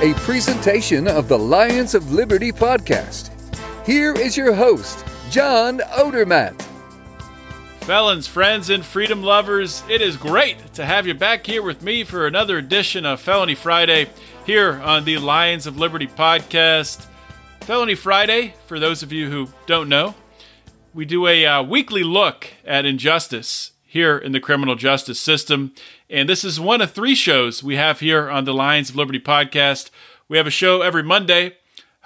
a presentation of the Lions of Liberty podcast. Here is your host, John Odermatt. Felons, friends, and freedom lovers, it is great to have you back here with me for another edition of Felony Friday here on the Lions of Liberty podcast. Felony Friday, for those of you who don't know, we do a uh, weekly look at injustice here in the criminal justice system. And this is one of three shows we have here on the Lions of Liberty podcast. We have a show every Monday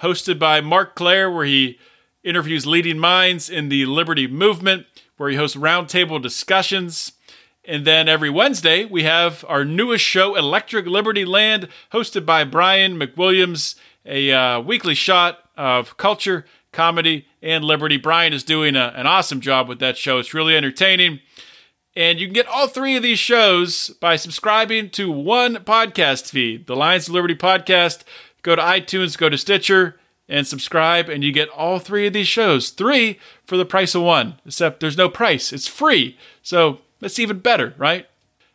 hosted by Marc Clair, where he interviews leading minds in the liberty movement, where he hosts roundtable discussions. And then every Wednesday, we have our newest show, Electric Liberty Land, hosted by Brian McWilliams, a uh, weekly shot of culture, comedy, and liberty. Brian is doing a, an awesome job with that show. It's really entertaining. And you can get all three of these shows by subscribing to one podcast feed, the Lions of Liberty podcast. Go to iTunes, go to Stitcher, and subscribe, and you get all three of these shows. Three for the price of one, except there's no price. It's free. So that's even better, right?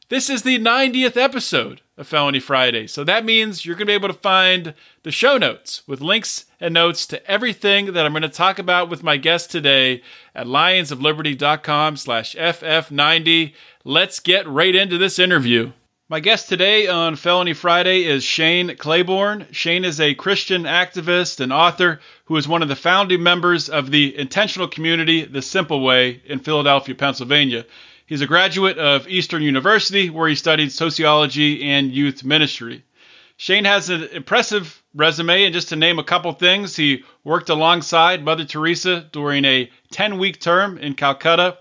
This is the 90th episode of Felony Friday. So that means you're going to be able to find the show notes with links and notes to everything that I'm going to talk about with my guest today at lionsofliberty.com slash FF90. Let's get right into this interview. My guest today on Felony Friday is Shane Claiborne. Shane is a Christian activist and author who is one of the founding members of the intentional community The Simple Way in Philadelphia, Pennsylvania. He's a graduate of Eastern University, where he studied sociology and youth ministry. Shane has an impressive resume, and just to name a couple things, he worked alongside Mother Teresa during a 10 week term in Calcutta,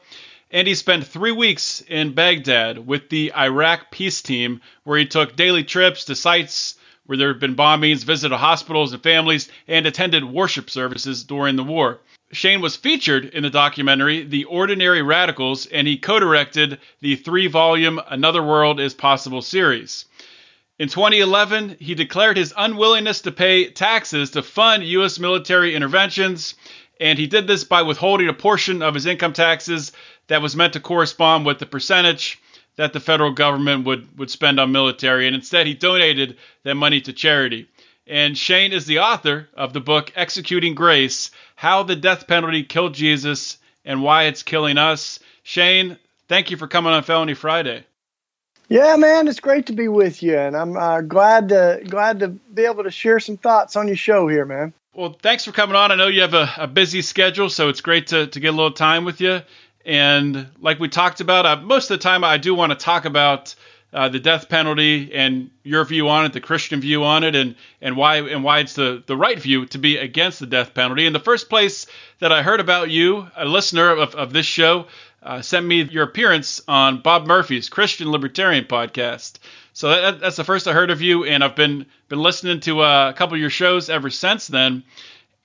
and he spent three weeks in Baghdad with the Iraq peace team, where he took daily trips to sites where there have been bombings, visited hospitals and families, and attended worship services during the war. Shane was featured in the documentary The Ordinary Radicals, and he co directed the three volume Another World is Possible series. In 2011, he declared his unwillingness to pay taxes to fund U.S. military interventions, and he did this by withholding a portion of his income taxes that was meant to correspond with the percentage that the federal government would, would spend on military, and instead he donated that money to charity. And Shane is the author of the book Executing Grace How the Death Penalty Killed Jesus and Why It's Killing Us. Shane, thank you for coming on Felony Friday. Yeah, man, it's great to be with you, and I'm uh, glad to glad to be able to share some thoughts on your show here, man. Well, thanks for coming on. I know you have a, a busy schedule, so it's great to, to get a little time with you. And like we talked about, uh, most of the time I do want to talk about uh, the death penalty and your view on it, the Christian view on it, and and why and why it's the the right view to be against the death penalty. In the first place that I heard about you, a listener of, of this show uh, sent me your appearance on Bob Murphy's Christian Libertarian podcast. So that, that's the first I heard of you, and I've been been listening to uh, a couple of your shows ever since then.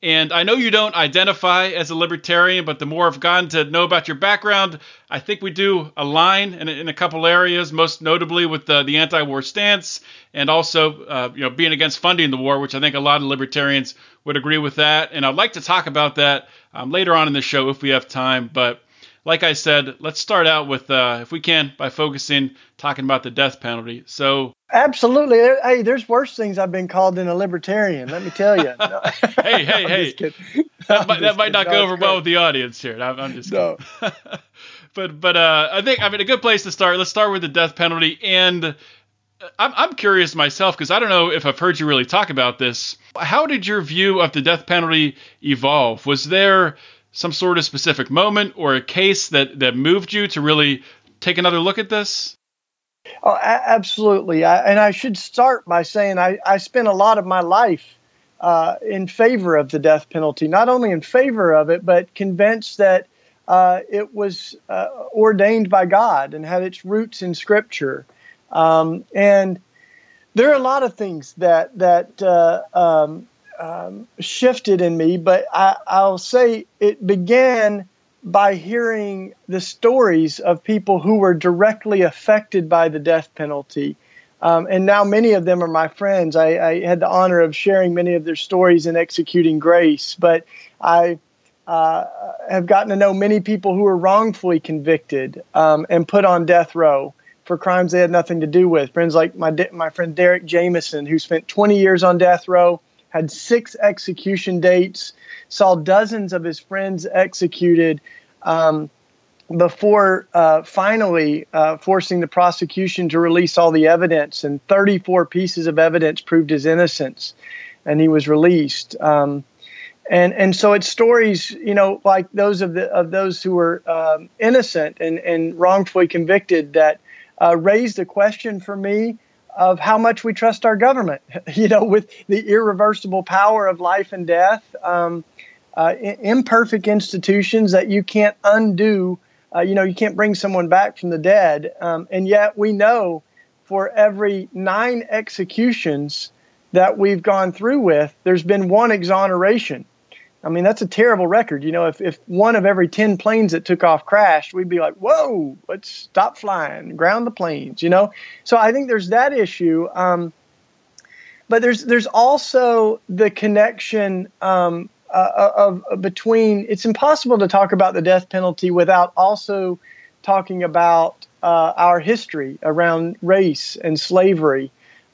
And I know you don't identify as a libertarian, but the more I've gotten to know about your background, I think we do align in, in a couple areas, most notably with the, the anti-war stance and also uh, you know being against funding the war, which I think a lot of libertarians would agree with that. And I'd like to talk about that um, later on in the show if we have time. But like I said, let's start out with, uh, if we can, by focusing talking about the death penalty. So, absolutely. Hey, there's worse things I've been called than a libertarian. Let me tell you. No. hey, hey, hey. That might, that might not go over well with the audience here. I'm, I'm just no. but but uh, I think I mean a good place to start. Let's start with the death penalty and. I'm, I'm curious myself because I don't know if I've heard you really talk about this. How did your view of the death penalty evolve? Was there some sort of specific moment or a case that that moved you to really take another look at this? Oh, absolutely. I, and I should start by saying I, I spent a lot of my life uh, in favor of the death penalty, not only in favor of it, but convinced that uh, it was uh, ordained by God and had its roots in Scripture. Um, and there are a lot of things that that uh, um, um, shifted in me, but I, I'll say it began by hearing the stories of people who were directly affected by the death penalty. Um, and now many of them are my friends. I, I, had the honor of sharing many of their stories in Executing Grace, but I uh, have gotten to know many people who were wrongfully convicted um, and put on death row for crimes they had nothing to do with. Friends like my my friend Derrick Jamison, who spent 20 years on death row, had six execution dates, saw dozens of his friends executed. Um, before uh, finally uh, forcing the prosecution to release all the evidence, and 34 pieces of evidence proved his innocence, and he was released. Um, and and so it's stories, you know, like those of the of those who were um, innocent and and wrongfully convicted that uh, raised a question for me of how much we trust our government. you know, with the irreversible power of life and death, um, uh, imperfect institutions that you can't undo. Uh, you know, you can't bring someone back from the dead, um, and yet we know for every nine executions that we've gone through with, there's been one exoneration. I mean, that's a terrible record. You know, if, if one of every 10 planes that took off crashed, we'd be like, whoa, let's stop flying, ground the planes, you know? So I think there's that issue. Um, but there's there's also the connection um, uh, of, of, between. It's impossible to talk about the death penalty without also talking about uh, our history around race and slavery,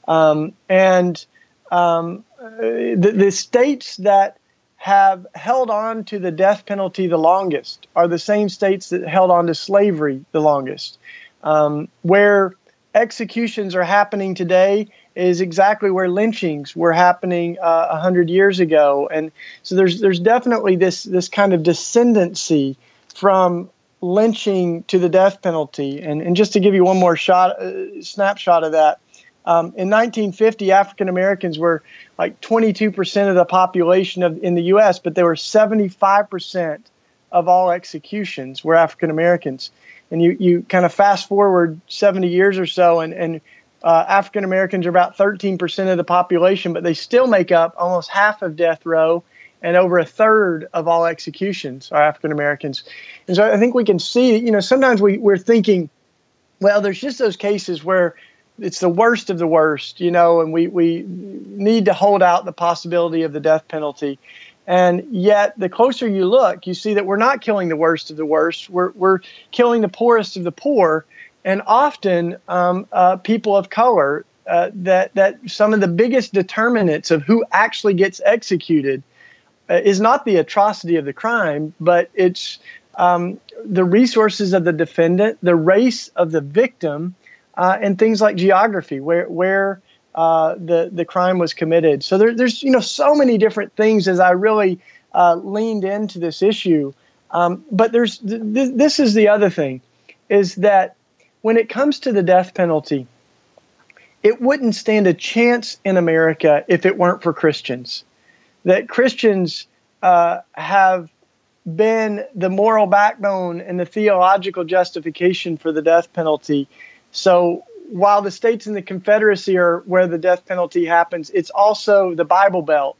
um, and um, the, the states that have held on to the death penalty the longest are the same states that held on to slavery the longest. Um, where executions are happening today is exactly where lynchings were happening uh, a uh, hundred years ago, and so there's there's definitely this this kind of descendancy from lynching to the death penalty. And and just to give you one more shot uh, snapshot of that, um, in 1950, African Americans were like 22% of the population of, in the U.S., but they were 75% of all executions were African Americans. And you, you kind of fast forward 70 years or so, and, and uh, African Americans are about 13% of the population, but they still make up almost half of death row, and over a third of all executions are African Americans. And so I think we can see, you know, sometimes we, we're thinking, well, there's just those cases where it's the worst of the worst, you know, and we, we need to hold out the possibility of the death penalty. And yet, the closer you look, you see that we're not killing the worst of the worst. We're, we're killing the poorest of the poor, and often um, uh, people of color. Uh, that that some of the biggest determinants of who actually gets executed uh, is not the atrocity of the crime, but it's um, the resources of the defendant, the race of the victim, uh, and things like geography, where where uh, the the crime was committed. So there, there's you know so many different things as I really uh, leaned into this issue. Um, but there's th- this is the other thing, is that when it comes to the death penalty, it wouldn't stand a chance in America if it weren't for Christians. That Christians uh, have been the moral backbone and the theological justification for the death penalty so while the states in the Confederacy are where the death penalty happens, it's also the Bible Belt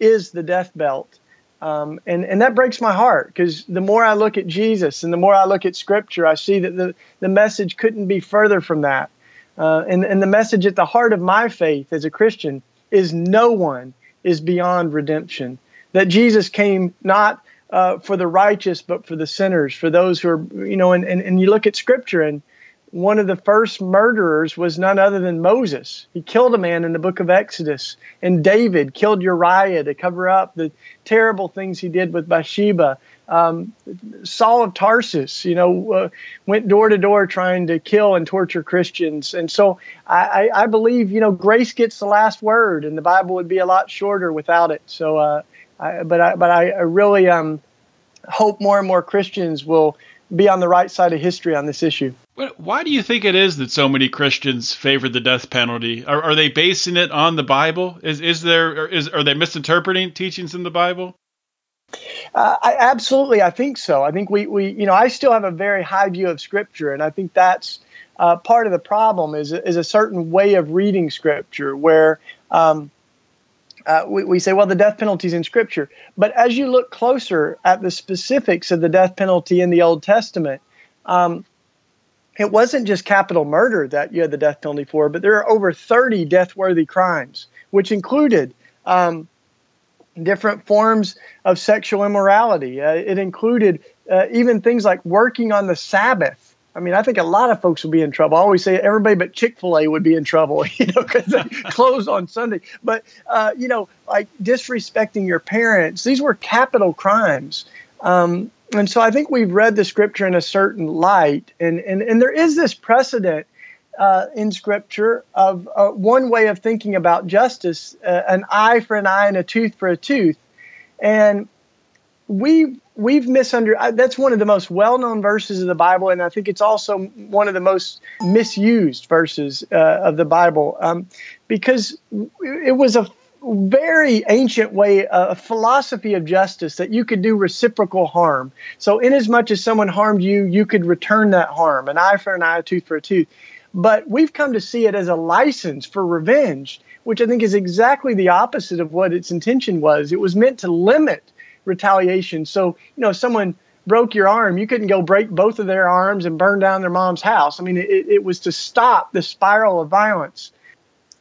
is the death belt. Um, and, and that breaks my heart because the more I look at Jesus and the more I look at Scripture, I see that the, the message couldn't be further from that. Uh, and, and the message at the heart of my faith as a Christian is no one is beyond redemption. That Jesus came not uh, for the righteous, but for the sinners, for those who are, you know, and, and, and you look at Scripture and one of the first murderers was none other than Moses. He killed a man in the book of Exodus. And David killed Uriah to cover up the terrible things he did with Bathsheba. Um, Saul of Tarsus, you know, uh, went door to door trying to kill and torture Christians. And so I, I, believe, you know, grace gets the last word, and the Bible would be a lot shorter without it. So, uh, I, but I, but I, I really um, hope more and more Christians will be on the right side of history on this issue. Why do you think it is that so many Christians favor the death penalty? Are, are they basing it on the Bible? Is is there is are they misinterpreting teachings in the Bible? Uh, I, absolutely, I think so. I think we we you know I still have a very high view of Scripture, and I think that's uh, part of the problem is is a certain way of reading Scripture where um, uh, we, we, say, well, the death penalty is in Scripture. But as you look closer at the specifics of the death penalty in the Old Testament, um, it wasn't just capital murder that you had the death penalty for, but there are over 30 death worthy crimes, which included um, different forms of sexual immorality. Uh, it included uh, even things like working on the Sabbath. I mean, I think a lot of folks would be in trouble. I always say everybody but Chick Fil A would be in trouble, you know, because they close on Sunday. But uh, you know, like disrespecting your parents, these were capital crimes. Um, and so I think we've read the scripture in a certain light, and and and there is this precedent uh, in scripture of uh, one way of thinking about justice: uh, an eye for an eye and a tooth for a tooth. And we we've misunderstood. That's one of the most well-known verses of the Bible, and I think it's also one of the most misused verses uh, of the Bible um, because it was a very ancient way, a philosophy of justice that you could do reciprocal harm. So, inasmuch as someone harmed you, you could return that harm, an eye for an eye, a tooth for a tooth. But we've come to see it as a license for revenge, which I think is exactly the opposite of what its intention was. It was meant to limit retaliation. So, you know, someone broke your arm, you couldn't go break both of their arms and burn down their mom's house. I mean, it, it was to stop the spiral of violence.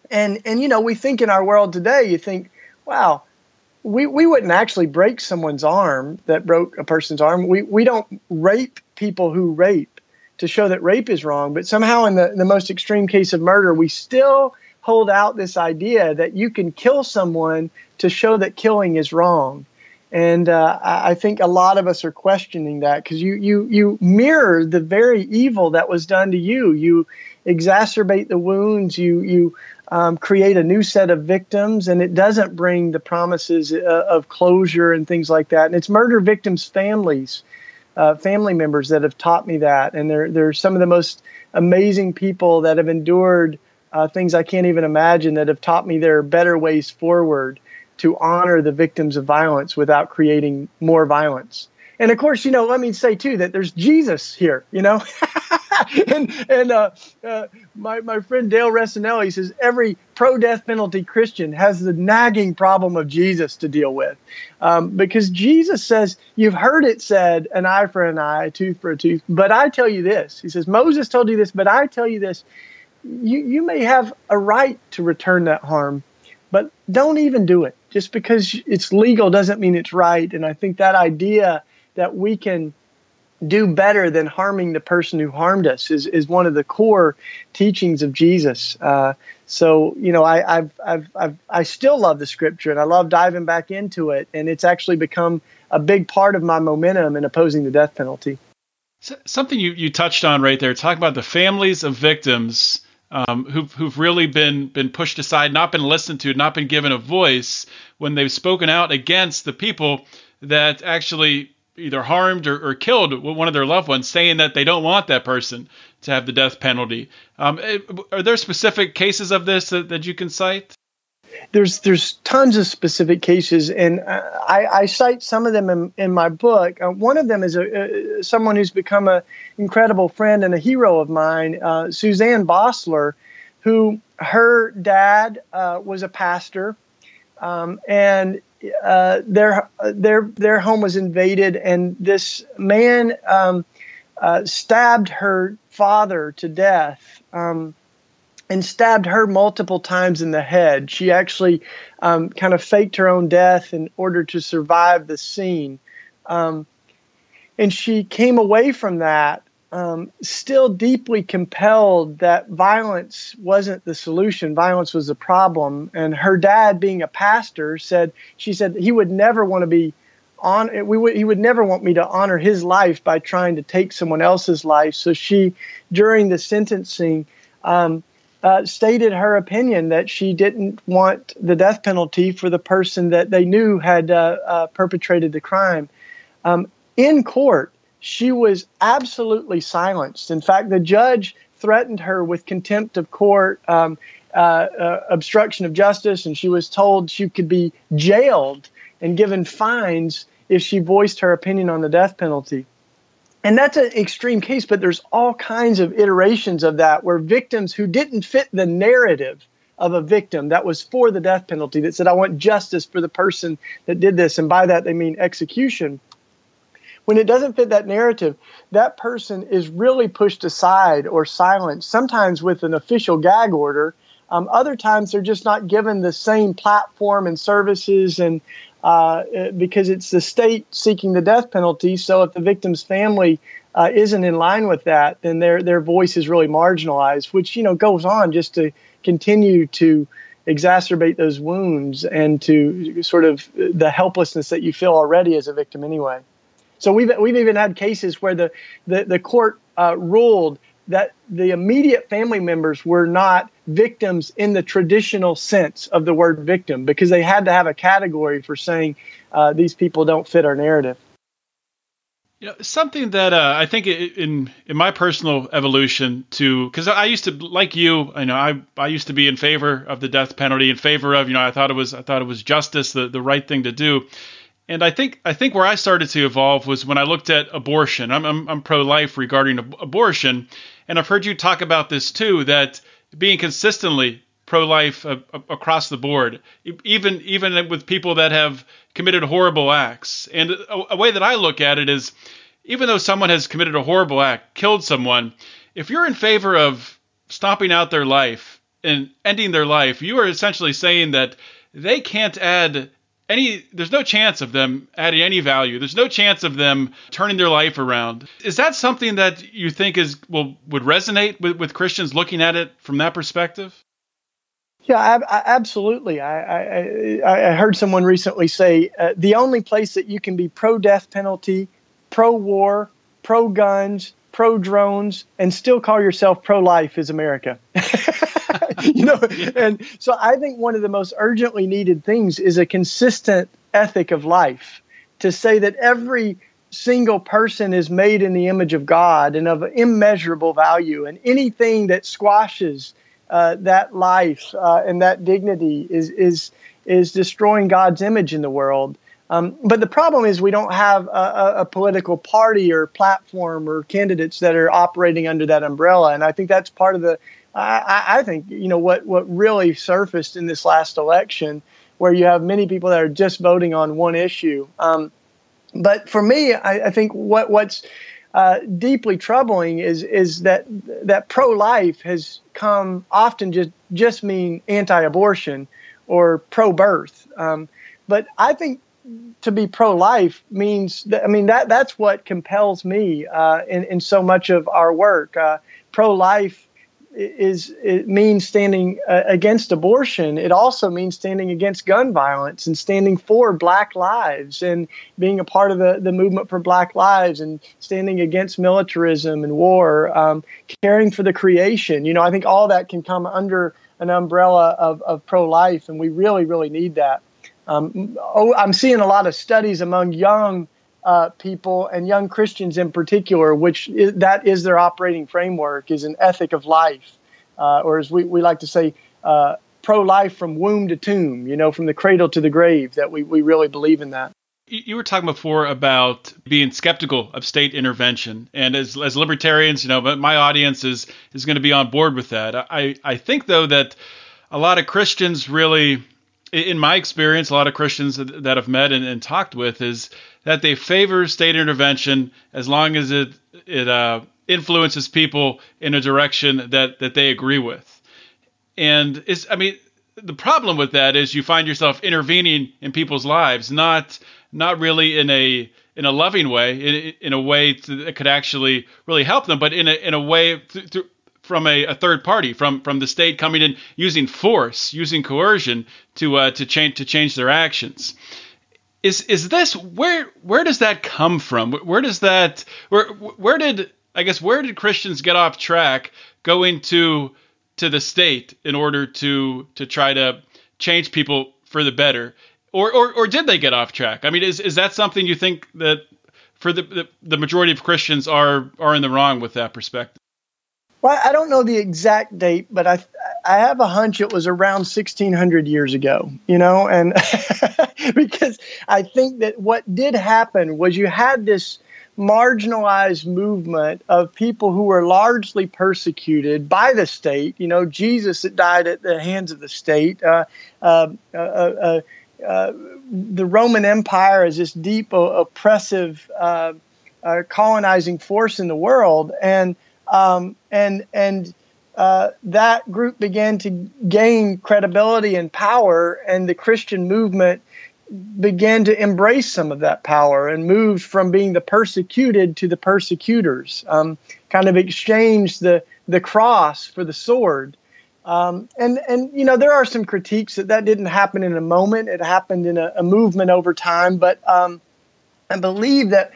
And and you know, we think in our world today, you think, wow, we, we wouldn't actually break someone's arm that broke a person's arm. We we don't rape people who rape to show that rape is wrong, but somehow in the, in the most extreme case of murder, we still hold out this idea that you can kill someone to show that killing is wrong. And uh, I think a lot of us are questioning that because you, you, you mirror the very evil that was done to you. You exacerbate the wounds. You, you um, create a new set of victims, and it doesn't bring the promises uh, of closure and things like that. And it's murder victims' families, uh, family members that have taught me that. And they're, they're some of the most amazing people that have endured uh, things I can't even imagine that have taught me there are better ways forward to honor the victims of violence without creating more violence. And of course, you know, let me say too that there's Jesus here, you know. and and uh, uh, my, my friend Dale Recinella says every pro death penalty Christian has the nagging problem of Jesus to deal with. Um, because Jesus says, You've heard it said, an eye for an eye, a tooth for a tooth. But I tell you this. He says, Moses told you this, but I tell you this. You, you may have a right to return that harm, but don't even do it just because it's legal doesn't mean it's right. And I think that idea that we can do better than harming the person who harmed us is, is one of the core teachings of Jesus. Uh, so, you know, I, I've, I've, I've, I still love the scripture and I love diving back into it. And it's actually become a big part of my momentum in opposing the death penalty. Something you, you touched on right there, talking about the families of victims um, who've who've really been been pushed aside, not been listened to, not been given a voice when they've spoken out against the people that actually either harmed or, or killed one of their loved ones, saying that they don't want that person to have the death penalty. Um, eh, are there specific cases of this that, that you can cite? There's there's tons of specific cases, and uh, I, I, cite some of them in, in my book. Uh, one of them is a, uh, someone who's become an incredible friend and a hero of mine, uh, SueZann Bosler, who her dad uh, was a pastor, um, and uh, their their their home was invaded, and this man um, stabbed her father to death. Um, and stabbed her multiple times in the head. She actually um, kind of faked her own death in order to survive the scene. Um, and she came away from that um, still deeply compelled that violence wasn't the solution, violence was the problem. And her dad, being a pastor, said, she said he would never want to be on we would he would never want me to honor his life by trying to take someone else's life so she during the sentencing um, uh, stated her opinion that she didn't want the death penalty for the person that they knew had uh, uh, perpetrated the crime. Um, in court, she was absolutely silenced. In fact, the judge threatened her with contempt of court, um, uh, uh, obstruction of justice, and she was told she could be jailed and given fines if she voiced her opinion on the death penalty and that's an extreme case, but there's all kinds of iterations of that where victims who didn't fit the narrative of a victim that was for the death penalty that said, I want justice for the person that did this. And by that, they mean execution. When it doesn't fit that narrative, that person is really pushed aside or silenced, sometimes with an official gag order. Um, other times, they're just not given the same platform and services and uh, because it's the state seeking the death penalty. So if the victim's family uh, isn't in line with that, then their their voice is really marginalized, which you know goes on just to continue to exacerbate those wounds and to sort of the helplessness that you feel already as a victim anyway. So we've we've even had cases where the the, the court uh, ruled that the immediate family members were not victims in the traditional sense of the word victim because they had to have a category for saying uh, these people don't fit our narrative. You know, something that uh, I think in in my personal evolution to because I used to like you, I know I I used to be in favor of the death penalty, in favor of you know I thought it was I thought it was justice, the the right thing to do. And I think I think where I started to evolve was when I looked at abortion. I'm I'm, I'm pro-life regarding ab- abortion, and I've heard you talk about this too. That being consistently pro-life uh, across the board, even even with people that have committed horrible acts. And a, a way that I look at it is, even though someone has committed a horrible act, killed someone, if you're in favor of stomping out their life and ending their life, you are essentially saying that they can't add any there's no chance of them adding any value. There's no chance of them turning their life around. Is that something that you think is will would resonate with, with christians looking at it from that perspective? Yeah, absolutely. I, I, I, heard someone recently say uh, the only place that you can be pro death penalty, pro war, pro guns, pro drones, and still call yourself pro life is America. you know, and so I think one of the most urgently needed things is a consistent ethic of life to say that every single person is made in the image of God and of immeasurable value, and anything that squashes uh, that life uh, and that dignity is is is destroying God's image in the world. Um, but the problem is we don't have a, a, political party or platform or candidates that are operating under that umbrella, and I think that's part of the I, I think you know what what really surfaced in this last election, where you have many people that are just voting on one issue. Um, but for me, I, I, think what what's uh, deeply troubling is is that that pro life has come often just just mean anti abortion or pro birth. Um, but I think to be pro life means I mean that that's what compels me uh, in in so much of our work. Uh, pro life is it means standing uh, against abortion. It also means standing against gun violence and standing for Black lives and being a part of the, the movement for Black lives and standing against militarism and war, um, caring for the creation. You know, I think all that can come under an umbrella of, of pro life, and we really, really need that. Um, oh, I'm seeing a lot of studies among young uh, people and young Christians in particular, which is, that is their operating framework, is an ethic of life, uh, or as we, we like to say, uh, pro life from womb to tomb, you know, from the cradle to the grave, that we, we really believe in that. You were talking before about being skeptical of state intervention, and as, as libertarians, you know, but my audience is is going to be on board with that. I I think though that a lot of Christians really in my experience, a lot of Christians that I've met and, and, talked with is that they favor state intervention as long as it it uh, influences people in a direction that that they agree with. And it's I mean the problem with that is you find yourself intervening in people's lives, not not really in a in a loving way, in, in a way to, that could actually really help them, but in a in a way th- th- from a, a, third party, from from the state coming in using force, using coercion to uh, to change to change their actions is is this where where does that come from? Where does that where where did I guess where did Christians get off track going to to the state in order to to try to change people for the better? Or or, or did they get off track? I mean, is is that something you think that for the, the the majority of Christians are are in the wrong with that perspective? Well, I don't know the exact date, but I I have a hunch it was around 1600 years ago, you know, and because I think that what did happen was you had this marginalized movement of people who were largely persecuted by the state. You know, Jesus that died at the hands of the state. Uh, uh, uh, uh, uh the Roman Empire is this deep, oppressive, uh, colonizing force in the world, and um, and and that group began to gain credibility and power, and the Christian movement began to embrace some of that power and moved from being the persecuted to the persecutors, um, kind of exchanged the, the cross for the sword. Um, and, and, you know, there are some critiques that that didn't happen in a moment. It happened in a, a movement over time. But um, I believe that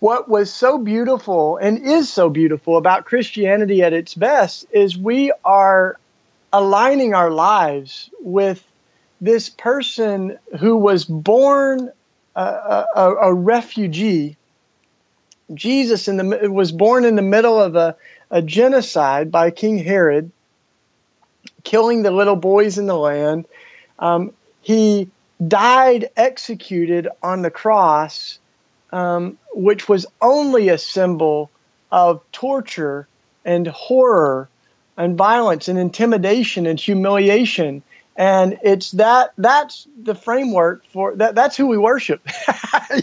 what was so beautiful and is so beautiful about Christianity at its best is we are aligning our lives with this person who was born a, a, a refugee, Jesus the, was born in the middle of a, a genocide by King Herod, killing the little boys in the land. Um, he died executed on the cross, um, which was only a symbol of torture and horror and violence and intimidation and humiliation. And it's that that's the framework for that that's who we worship.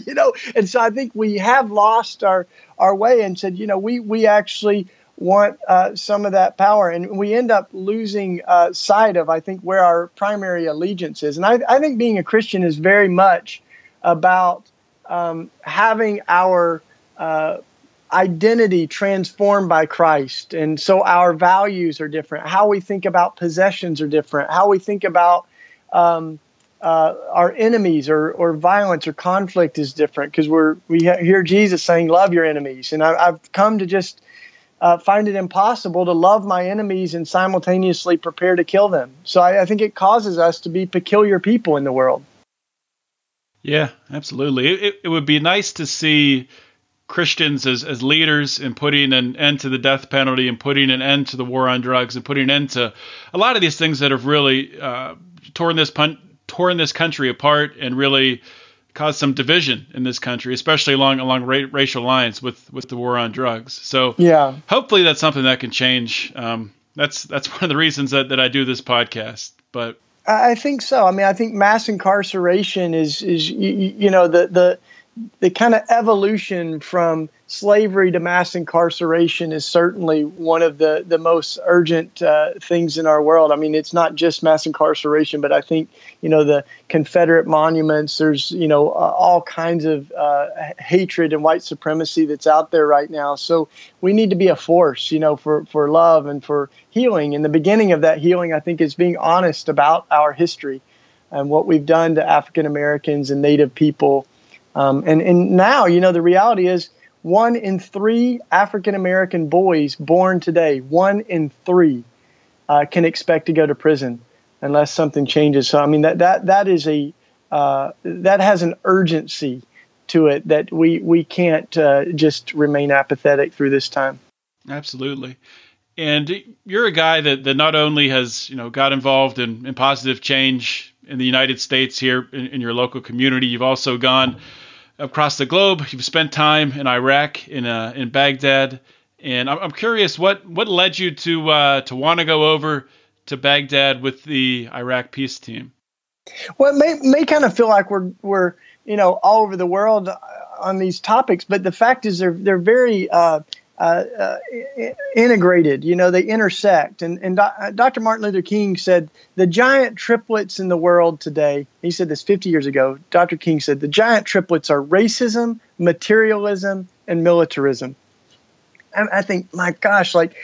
You know and so i think we have lost our our way and said you know we we actually want uh, some of that power. And we end up losing uh, sight of i think where our primary allegiance is. And i, I think being a christian is very much about um, having our uh, identity transformed by Christ. And so our values are different. How we think about possessions are different. How we think about um, uh, our enemies or, or violence or conflict is different because we're we hear Jesus saying, "Love your enemies," and I, have come to just uh, find it impossible to love my enemies and simultaneously prepare to kill them. So I, I think it causes us to be peculiar people in the world. Yeah, absolutely. It, it would be nice to see Christians as, as leaders in putting an end to the death penalty and putting an end to the war on drugs and putting an end to a lot of these things that have really uh, torn this pun- torn this country apart and really caused some division in this country, especially along along ra- racial lines with with the war on drugs. So yeah, hopefully that's something that can change. Um, that's that's one of the reasons that, that I do this podcast. But I think so. I mean, I think mass incarceration is is you, you know the the the kind of evolution from slavery to mass incarceration is certainly one of the, the most urgent uh, things in our world. I mean, it's not just mass incarceration, but I think, you know, the Confederate monuments, there's, you know, uh, all kinds of uh, hatred and white supremacy that's out there right now. So we need to be a force, you know, for, for love and for healing. And the beginning of that healing, I think, is being honest about our history and what we've done to African Americans and Native people um, and, and now, you know, the reality is one in three African American boys born today, one in three, uh, can expect to go to prison unless something changes. So, I mean, that, that, that is a, uh, that has an urgency to it that we, we can't uh, just remain apathetic through this time. Absolutely. And you're a guy that, that not only has, you know, got involved in, in positive change in the United States here in, in your local community, you've also gone across the globe. You've spent time in Iraq, in uh, in Baghdad, and I'm, I'm, curious what what led you to uh, to want to go over to Baghdad with the Iraq peace team. Well, it may may kind of feel like we're we're you know all over the world on these topics, but the fact is they're they're very uh, uh, uh, integrated. You know, they intersect. And, and Dr. Uh, Martin Luther King said the giant triplets in the world today, he said this 50 years ago. Dr. King said the giant triplets are racism, materialism, and militarism. And I think, my gosh, like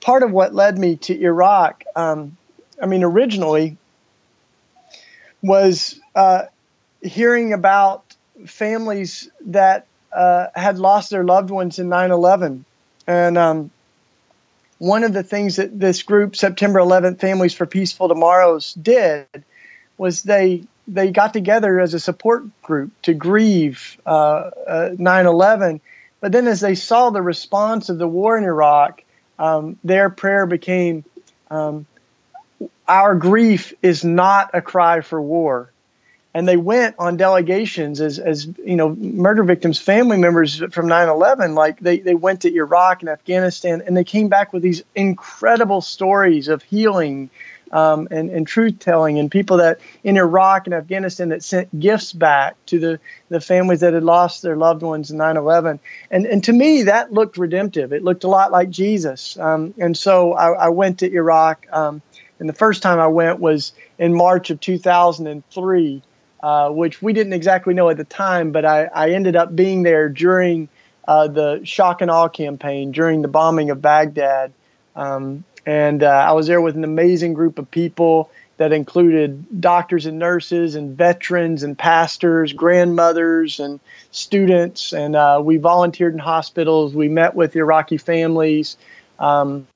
part of what led me to Iraq, um, I mean, originally was uh, hearing about families that uh, had lost their loved ones in 9 11. And um, one of the things that this group, September 11th Families for Peaceful Tomorrows, did was they they got together as a support group to grieve uh, uh, 9 11. But then, as they saw the response of the war in Iraq, um, their prayer became, um, Our grief is not a cry for war. And they went on delegations as, as you know murder victims family members from 9-11 like they, they went to iraq and afghanistan and they came back with these incredible stories of healing um, and, and truth telling and people that in iraq and afghanistan that sent gifts back to the, the families that had lost their loved ones in 9-11 and, and to me that looked redemptive. It looked a lot like jesus. Um, and so I, I, went to iraq um, and the first time i went was in march of 2003 uh, which we didn't exactly know at the time, but I, I ended up being there during uh, the shock and awe campaign, during the bombing of Baghdad. Um, and uh, I was there with an amazing group of people that included doctors and nurses and veterans and pastors, grandmothers and students. And uh, we volunteered in hospitals. We met with Iraqi families. Um,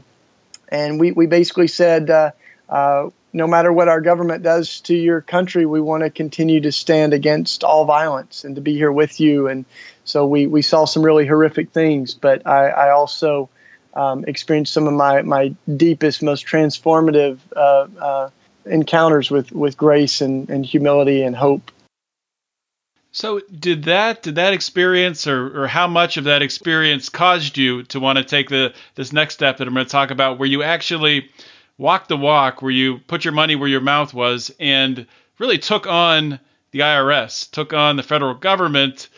and we, we basically said, uh, uh, no matter what our government does to your country, we want to continue to stand against all violence and to be here with you. And so we, we saw some really horrific things, but I, I also um, experienced some of my, my deepest, most transformative uh, uh, encounters with, with grace and, and humility and hope. So did that did that experience or, or how much of that experience caused you to want to take the this next step that I'm going to talk about where you actually walk the walk where you put your money where your mouth was and really took on the IRS, took on the federal government,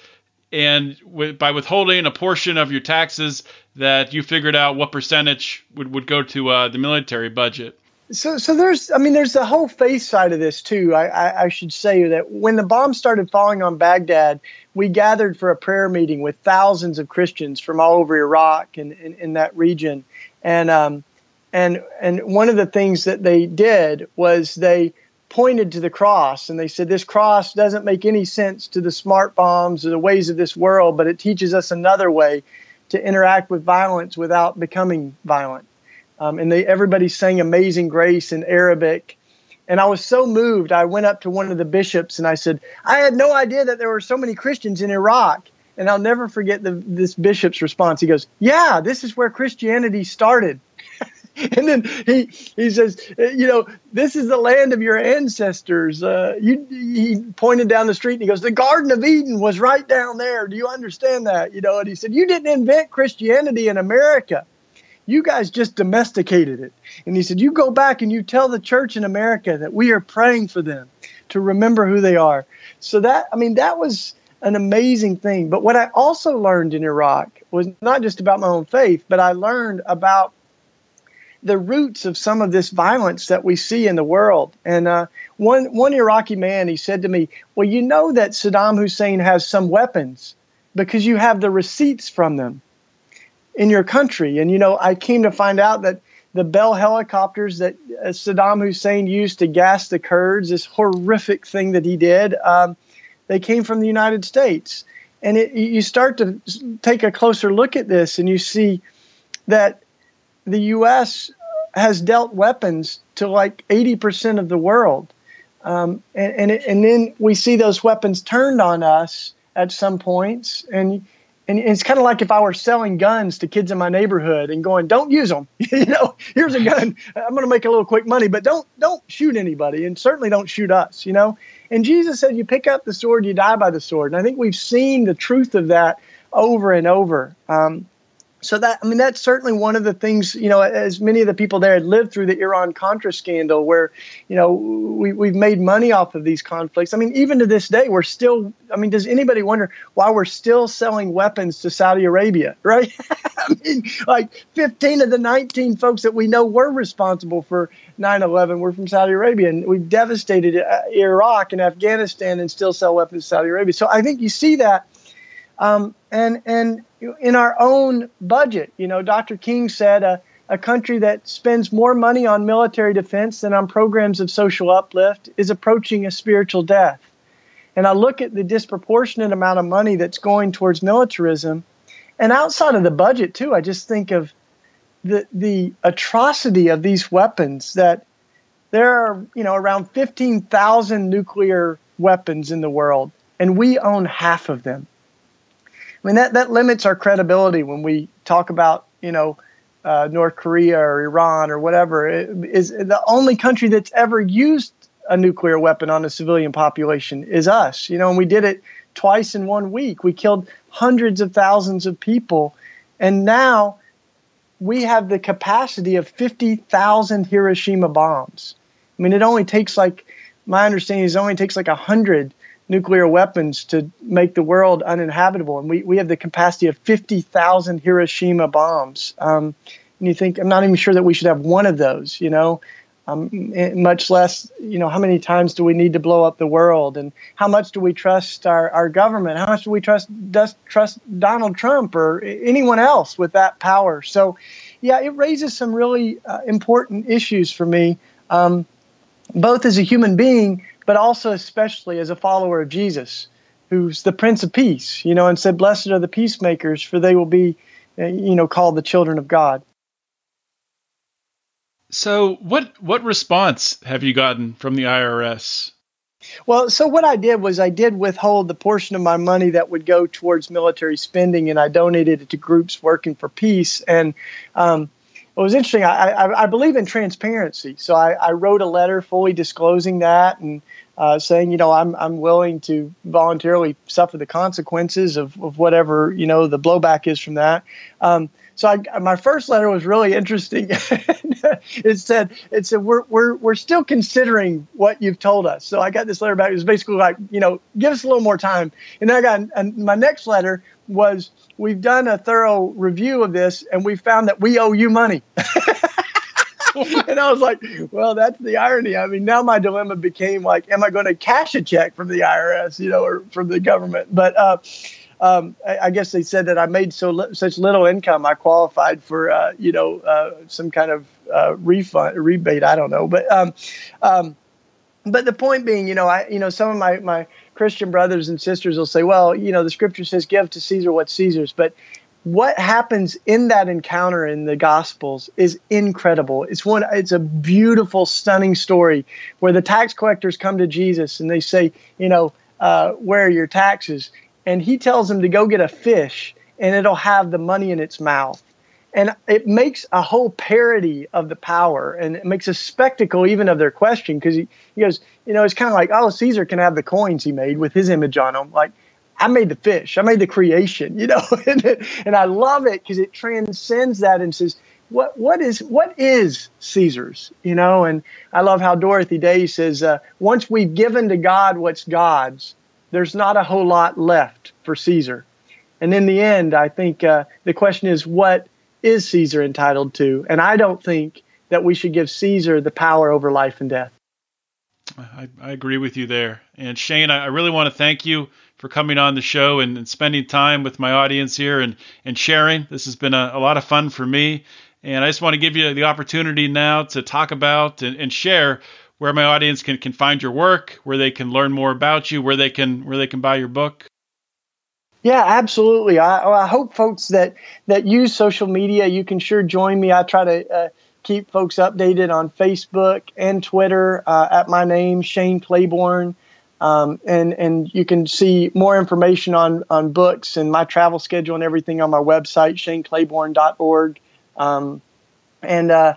and with, by withholding a portion of your taxes, that you figured out what percentage would, would go to uh, the military budget. So, so there's, I mean, there's the whole faith side of this too. I, I, I should say that when the bombs started falling on Baghdad, we gathered for a prayer meeting with thousands of Christians from all over Iraq and in that region, and um, and and one of the things that they did was they pointed to the cross and they said this cross doesn't make any sense to the smart bombs or the ways of this world but it teaches us another way to interact with violence without becoming violent. Um, and they everybody sang amazing grace in arabic. And i was so moved. I went up to one of the bishops and i said i had no idea that there were so many christians in iraq. And i'll never forget the, this bishop's response. He goes yeah this is where christianity started and then he he says, you know, this is the land of your ancestors. Uh, you, he pointed down the street and he goes, the Garden of Eden was right down there. Do you understand that? You know, and he said, you didn't invent Christianity in America. You guys just domesticated it. And he said, you go back and you tell the church in America that we are praying for them to remember who they are. So that, I mean, that was an amazing thing. But what I also learned in Iraq was not just about my own faith, but I learned about the roots of some of this violence that we see in the world. And uh, one one Iraqi man, he said to me, "Well, you know that Saddam Hussein has some weapons because you have the receipts from them in your country." And you know, I came to find out that the Bell helicopters that uh, Saddam Hussein used to gas the Kurds, this horrific thing that he did, um, they came from the United States. And it, you start to take a closer look at this, and you see that the U.S. has dealt weapons to like 80% of the world. Um, and, and, it, and, then we see those weapons turned on us at some points. And, and it's kind of like if I were selling guns to kids in my neighborhood and going, don't use them. you know, here's a gun. I'm going to make a little quick money, but don't, don't shoot anybody and certainly don't shoot us, you know? And Jesus said, you pick up the sword, you die by the sword. And I think we've seen the truth of that over and over. Um, so that I mean that's certainly one of the things you know as many of the people there had lived through the Iran Contra scandal where you know we we've made money off of these conflicts. I mean even to this day we're still I mean does anybody wonder why we're still selling weapons to Saudi Arabia, right? I mean like 15 of the 19 folks that we know were responsible for 9/11 were from Saudi Arabia and we've devastated uh, Iraq and Afghanistan and still sell weapons to Saudi Arabia. So I think you see that um, and and in our own budget, you know, Dr. King said a, a country that spends more money on military defense than on programs of social uplift is approaching a spiritual death. And I look at the disproportionate amount of money that's going towards militarism, and outside of the budget too, I just think of the the atrocity of these weapons that there are, you know, around 15,000 nuclear weapons in the world, and we own half of them. I mean, that, that limits our credibility when we talk about, you know, uh, North Korea or Iran or whatever. It is the only country that's ever used a nuclear weapon on a civilian population is us. You know, and we did it twice in one week. We killed hundreds of thousands of people. And now we have the capacity of 50,000 Hiroshima bombs. I mean, it only takes like, my understanding is it only takes like a 100 nuclear weapons to make the world uninhabitable. And we, we have the capacity of 50,000 Hiroshima bombs. Um, and you think, I'm not even sure that we should have one of those, you know? Um, much less, you know, how many times do we need to blow up the world, and how much do we trust our, our government? How much do we trust does trust Donald Trump or anyone else with that power? So, yeah, it raises some really uh, important issues for me, um, both as a human being, but also especially as a follower of Jesus, who's the Prince of Peace. You know, and said, "Blessed are the peacemakers, for they will be, uh, you know, called the children of God." So, what what response have you gotten from the IRS? Well, so what I did was I did withhold the portion of my money that would go towards military spending, and I donated it to groups working for peace. And um, it was interesting. I, I, I, believe in transparency, so I, I, wrote a letter fully disclosing that and uh, saying, you know, I'm I'm willing to voluntarily suffer the consequences of, of whatever you know the blowback is from that. Um, so I, my first letter was really interesting. it said, it said, we're, we're, we're still considering what you've told us. So I got this letter back. It was basically like, you know, give us a little more time. And then I got, and my next letter was, we've done a thorough review of this and we found that we owe you money. and I was like, well, that's the irony. I mean, now my dilemma became like, am I going to cash a check from the IRS, you know, or from the government? But, uh, um, I, I, guess they said that I made so li- such little income, I qualified for uh, you know uh, some kind of uh, refund rebate. I don't know, but um, um, but the point being, you know, I you know some of my my Christian brothers and sisters will say, well, you know, the Scripture says, "Give to Caesar what Caesar's," but what happens in that encounter in the gospels is incredible. It's one it's a beautiful stunning story where the tax collectors come to jesus and they say you know uh, where are your taxes and he tells him to go get a fish and it'll have the money in its mouth. And it makes a whole parody of the power and it makes a spectacle even of their question because he, he goes, you know, it's kind of like, oh, Caesar can have the coins he made with his image on them. Like, I made the fish, I made the creation, you know, and, and I love it because it transcends that and says, what what is what is Caesar's, you know? And I love how Dorothy Day says, uh, once we've given to God what's God's, there's not a whole lot left for Caesar. And in the end, I think uh, the question is what is Caesar entitled to? And I don't think that we should give Caesar the power over life and death. I, I agree with you there. And Shane, I, really want to thank you for coming on the show and, and, spending time with my audience here and, and sharing. This has been a, a, lot of fun for me. And I just want to give you the opportunity now to talk about and, and share where my audience can, can find your work, where they can learn more about you, where they can where they can buy your book? Yeah, absolutely. I, I hope folks that that use social media, you can sure join me. I try to uh, keep folks updated on Facebook and Twitter uh, at my name, Shane Claiborne. Um, and and you can see more information on on books and my travel schedule and everything on my website, shaneclaiborne.org. Um, and uh,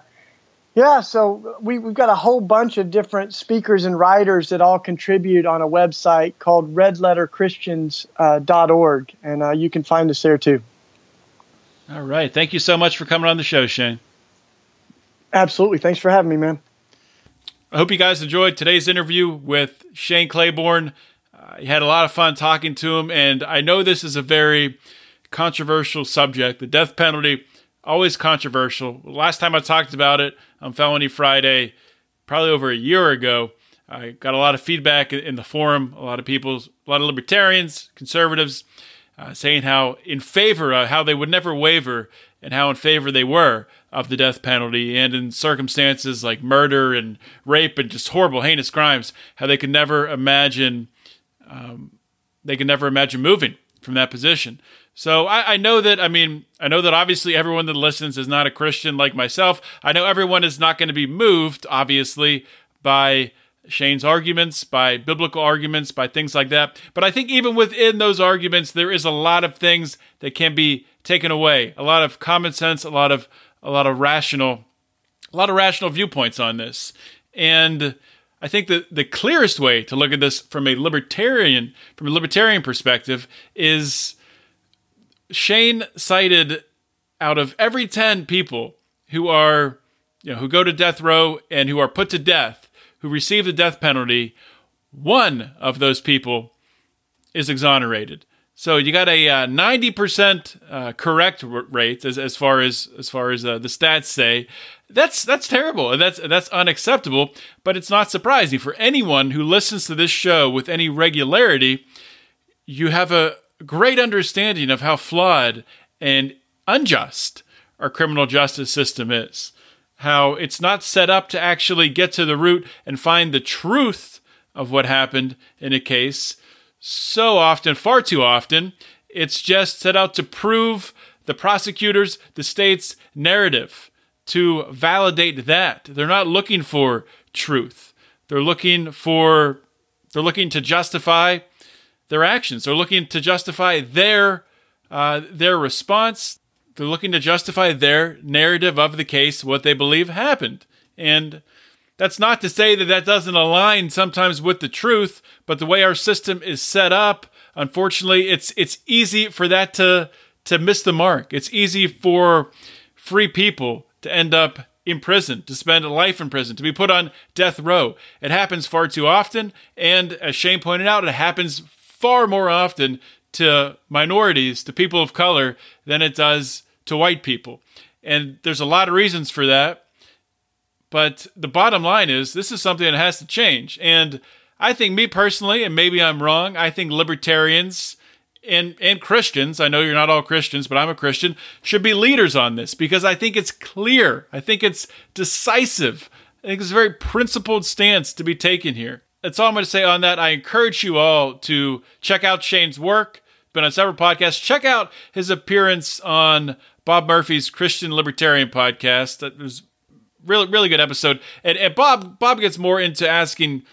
yeah, so we, we've got a whole bunch of different speakers and writers that all contribute on a website called redletterchristians.org, uh, and uh, you can find us there too. All right. Thank you so much for coming on the show, Shane. Absolutely. Thanks for having me, man. I hope you guys enjoyed today's interview with Shane Claiborne. Uh, you had a lot of fun talking to him, and I know this is a very controversial subject the death penalty always controversial. Last time I talked about it on Felony Friday, probably over a year ago, I got a lot of feedback in the forum. A lot of people, a lot of libertarians, conservatives, uh, saying how in favor, of how they would never waver, and how in favor they were of the death penalty, and in circumstances like murder and rape and just horrible, heinous crimes, how they could never imagine, um, they could never imagine moving from that position. So I, I, know that, I mean, I know that obviously everyone that listens is not a Christian like myself. I know everyone is not going to be moved, obviously, by Shane's arguments, by biblical arguments, by things like that. But I think even within those arguments, there is a lot of things that can be taken away. A lot of common sense, a lot of a lot of rational, a lot of rational viewpoints on this. And I think that the clearest way to look at this from a libertarian from a libertarian perspective is Shane cited out of every 10 people who are you know who go to death row and who are put to death, who receive the death penalty, one of those people is exonerated. So you got a uh, ninety percent uh, correct rate as, as far as as far as uh, the stats say. That's that's terrible that's that's unacceptable. But it's not surprising for anyone who listens to this show with any regularity. You have a great understanding of how flawed and unjust our criminal justice system is. How it's not set up to actually get to the root and find the truth of what happened in a case so often, far too often, it's just set out to prove the prosecutors, the state's narrative, to validate that. They're not looking for truth. They're looking for they're looking to justify their actions. They're looking to justify their uh, their response. They're looking to justify their narrative of the case, what they believe happened. And that's not to say that that doesn't align sometimes with the truth, but the way our system is set up, unfortunately, it's it's easy for that to to miss the mark. It's easy for free people to end up in prison, to spend a life in prison, to be put on death row. It happens far too often, and as Shane pointed out, it happens far more often to minorities, to people of color, than it does to white people. And there's a lot of reasons for that. But the bottom line is this is something that has to change. And I think me personally, and maybe I'm wrong, I think libertarians and and Christians, I know you're not all Christians, but I'm a Christian, should be leaders on this because I think it's clear. I think it's decisive. I think it's a very principled stance to be taken here. That's all I'm going to say on that. I encourage you all to check out Shane's work. Been on several podcasts. Check out his appearance on Bob Murphy's Christian Libertarian podcast. That was really really good episode. And, and Bob Bob gets more into asking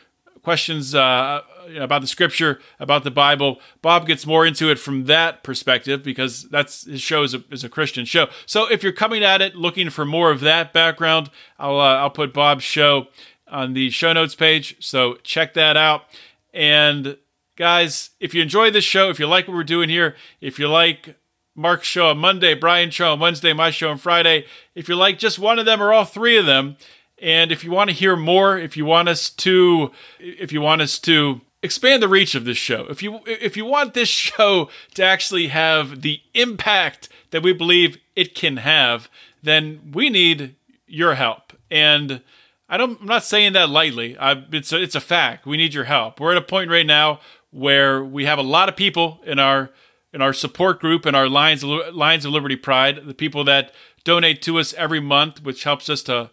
questions uh, about the scripture, about the Bible. Bob gets more into it from that perspective because that's his show is a, is a Christian show. So if you're coming at it looking for more of that background, I'll uh, I'll put Bob's show on the show notes page. So check that out. And guys, if you enjoy this show, if you like what we're doing here, if you like Marc's show on Monday, Brian's show on Wednesday, my show on Friday. If you like just one of them or all three of them, and if you want to hear more, if you want us to, if you want us to expand the reach of this show, if you if you want this show to actually have the impact that we believe it can have, then we need your help. And I don't, I'm not saying that lightly. I, it's a, it's a fact. We need your help. We're at a point right now where we have a lot of people in our in our support group and our Lions of, Lions of Liberty Pride, the people that donate to us every month, which helps us to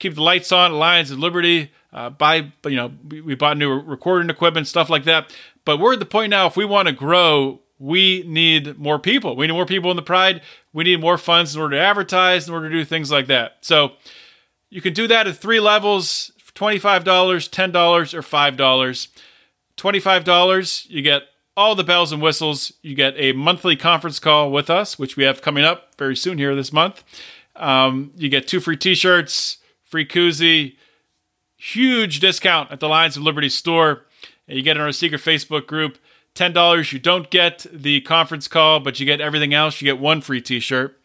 keep the lights on, Lions of Liberty, uh, buy, you know, we bought new recording equipment, stuff like that. But we're at the point now, if we want to grow, we need more people. We need more people in the Pride. We need more funds in order to advertise, in order to do things like that. So you can do that at three levels $25, $10, or $5. $25, you get all the bells and whistles. You get a monthly conference call with us, which we have coming up very soon here this month. Um, you get two free t shirts, free koozie, huge discount at the Lions of Liberty store. And you get in our secret Facebook group. $10, you don't get the conference call, but you get everything else. You get one free t shirt.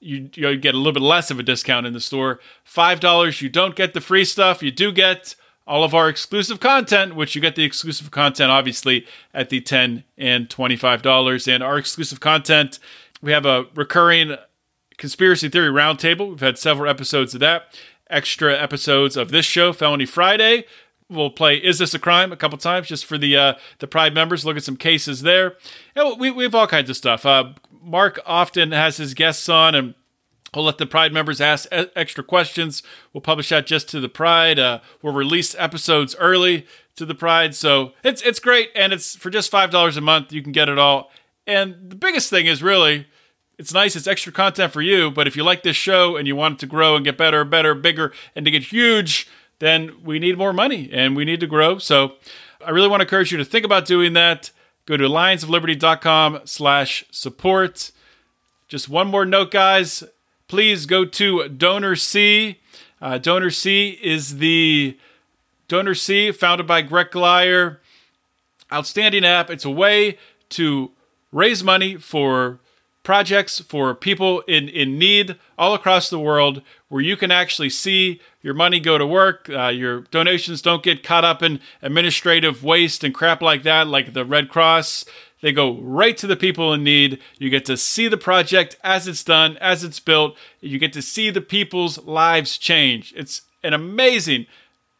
You, you get a little bit less of a discount in the store. $5, you don't get the free stuff. You do get all of our exclusive content, which you get the exclusive content obviously at the 10 and $25. And our exclusive content, we have a recurring conspiracy theory roundtable. We've had several episodes of that. Extra episodes of this show, Felony Friday. We'll play "Is This a Crime" a couple times just for the uh, the Pride members. Look at some cases there. And we we have all kinds of stuff. Uh, Marc often has his guests on, and We'll let the Pride members ask extra questions. We'll publish that just to the Pride. Uh, we'll release episodes early to the Pride, so it's it's great, and it's for just five dollars a month. You can get it all. And the biggest thing is really, it's nice. It's extra content for you. But if you like this show and you want it to grow and get better, better, bigger, and to get huge, then we need more money and we need to grow. So I really want to encourage you to think about doing that. Go to lionsofliberty.com/support. Just one more note, guys please go to DonorSee. Uh, DonorSee is the DonorSee, founded by Gret Glyer. Outstanding app. It's a way to raise money for projects for people in, in need all across the world where you can actually see your money go to work. Uh, your donations don't get caught up in administrative waste and crap like that, like the Red Cross. They go right to the people in need. You get to see the project as it's done, as it's built. You get to see the people's lives change. It's an amazing,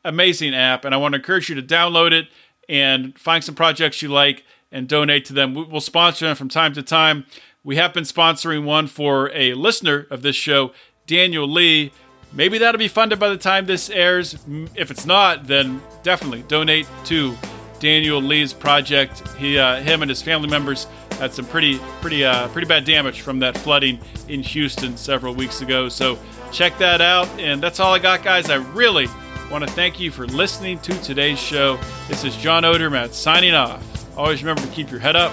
amazing app, and I want to encourage you to download it and find some projects you like and donate to them. We'll sponsor them from time to time. We have been sponsoring one for a listener of this show, Daniel Lee. Maybe that'll be funded by the time this airs. If it's not, then definitely donate to Daniel Lee's project. He, uh, him, and his family members had some pretty, pretty, uh, pretty bad damage from that flooding in Houston several weeks ago. So check that out. And that's all I got, guys. I really want to thank you for listening to today's show. This is John Odermatt signing off. Always remember to keep your head up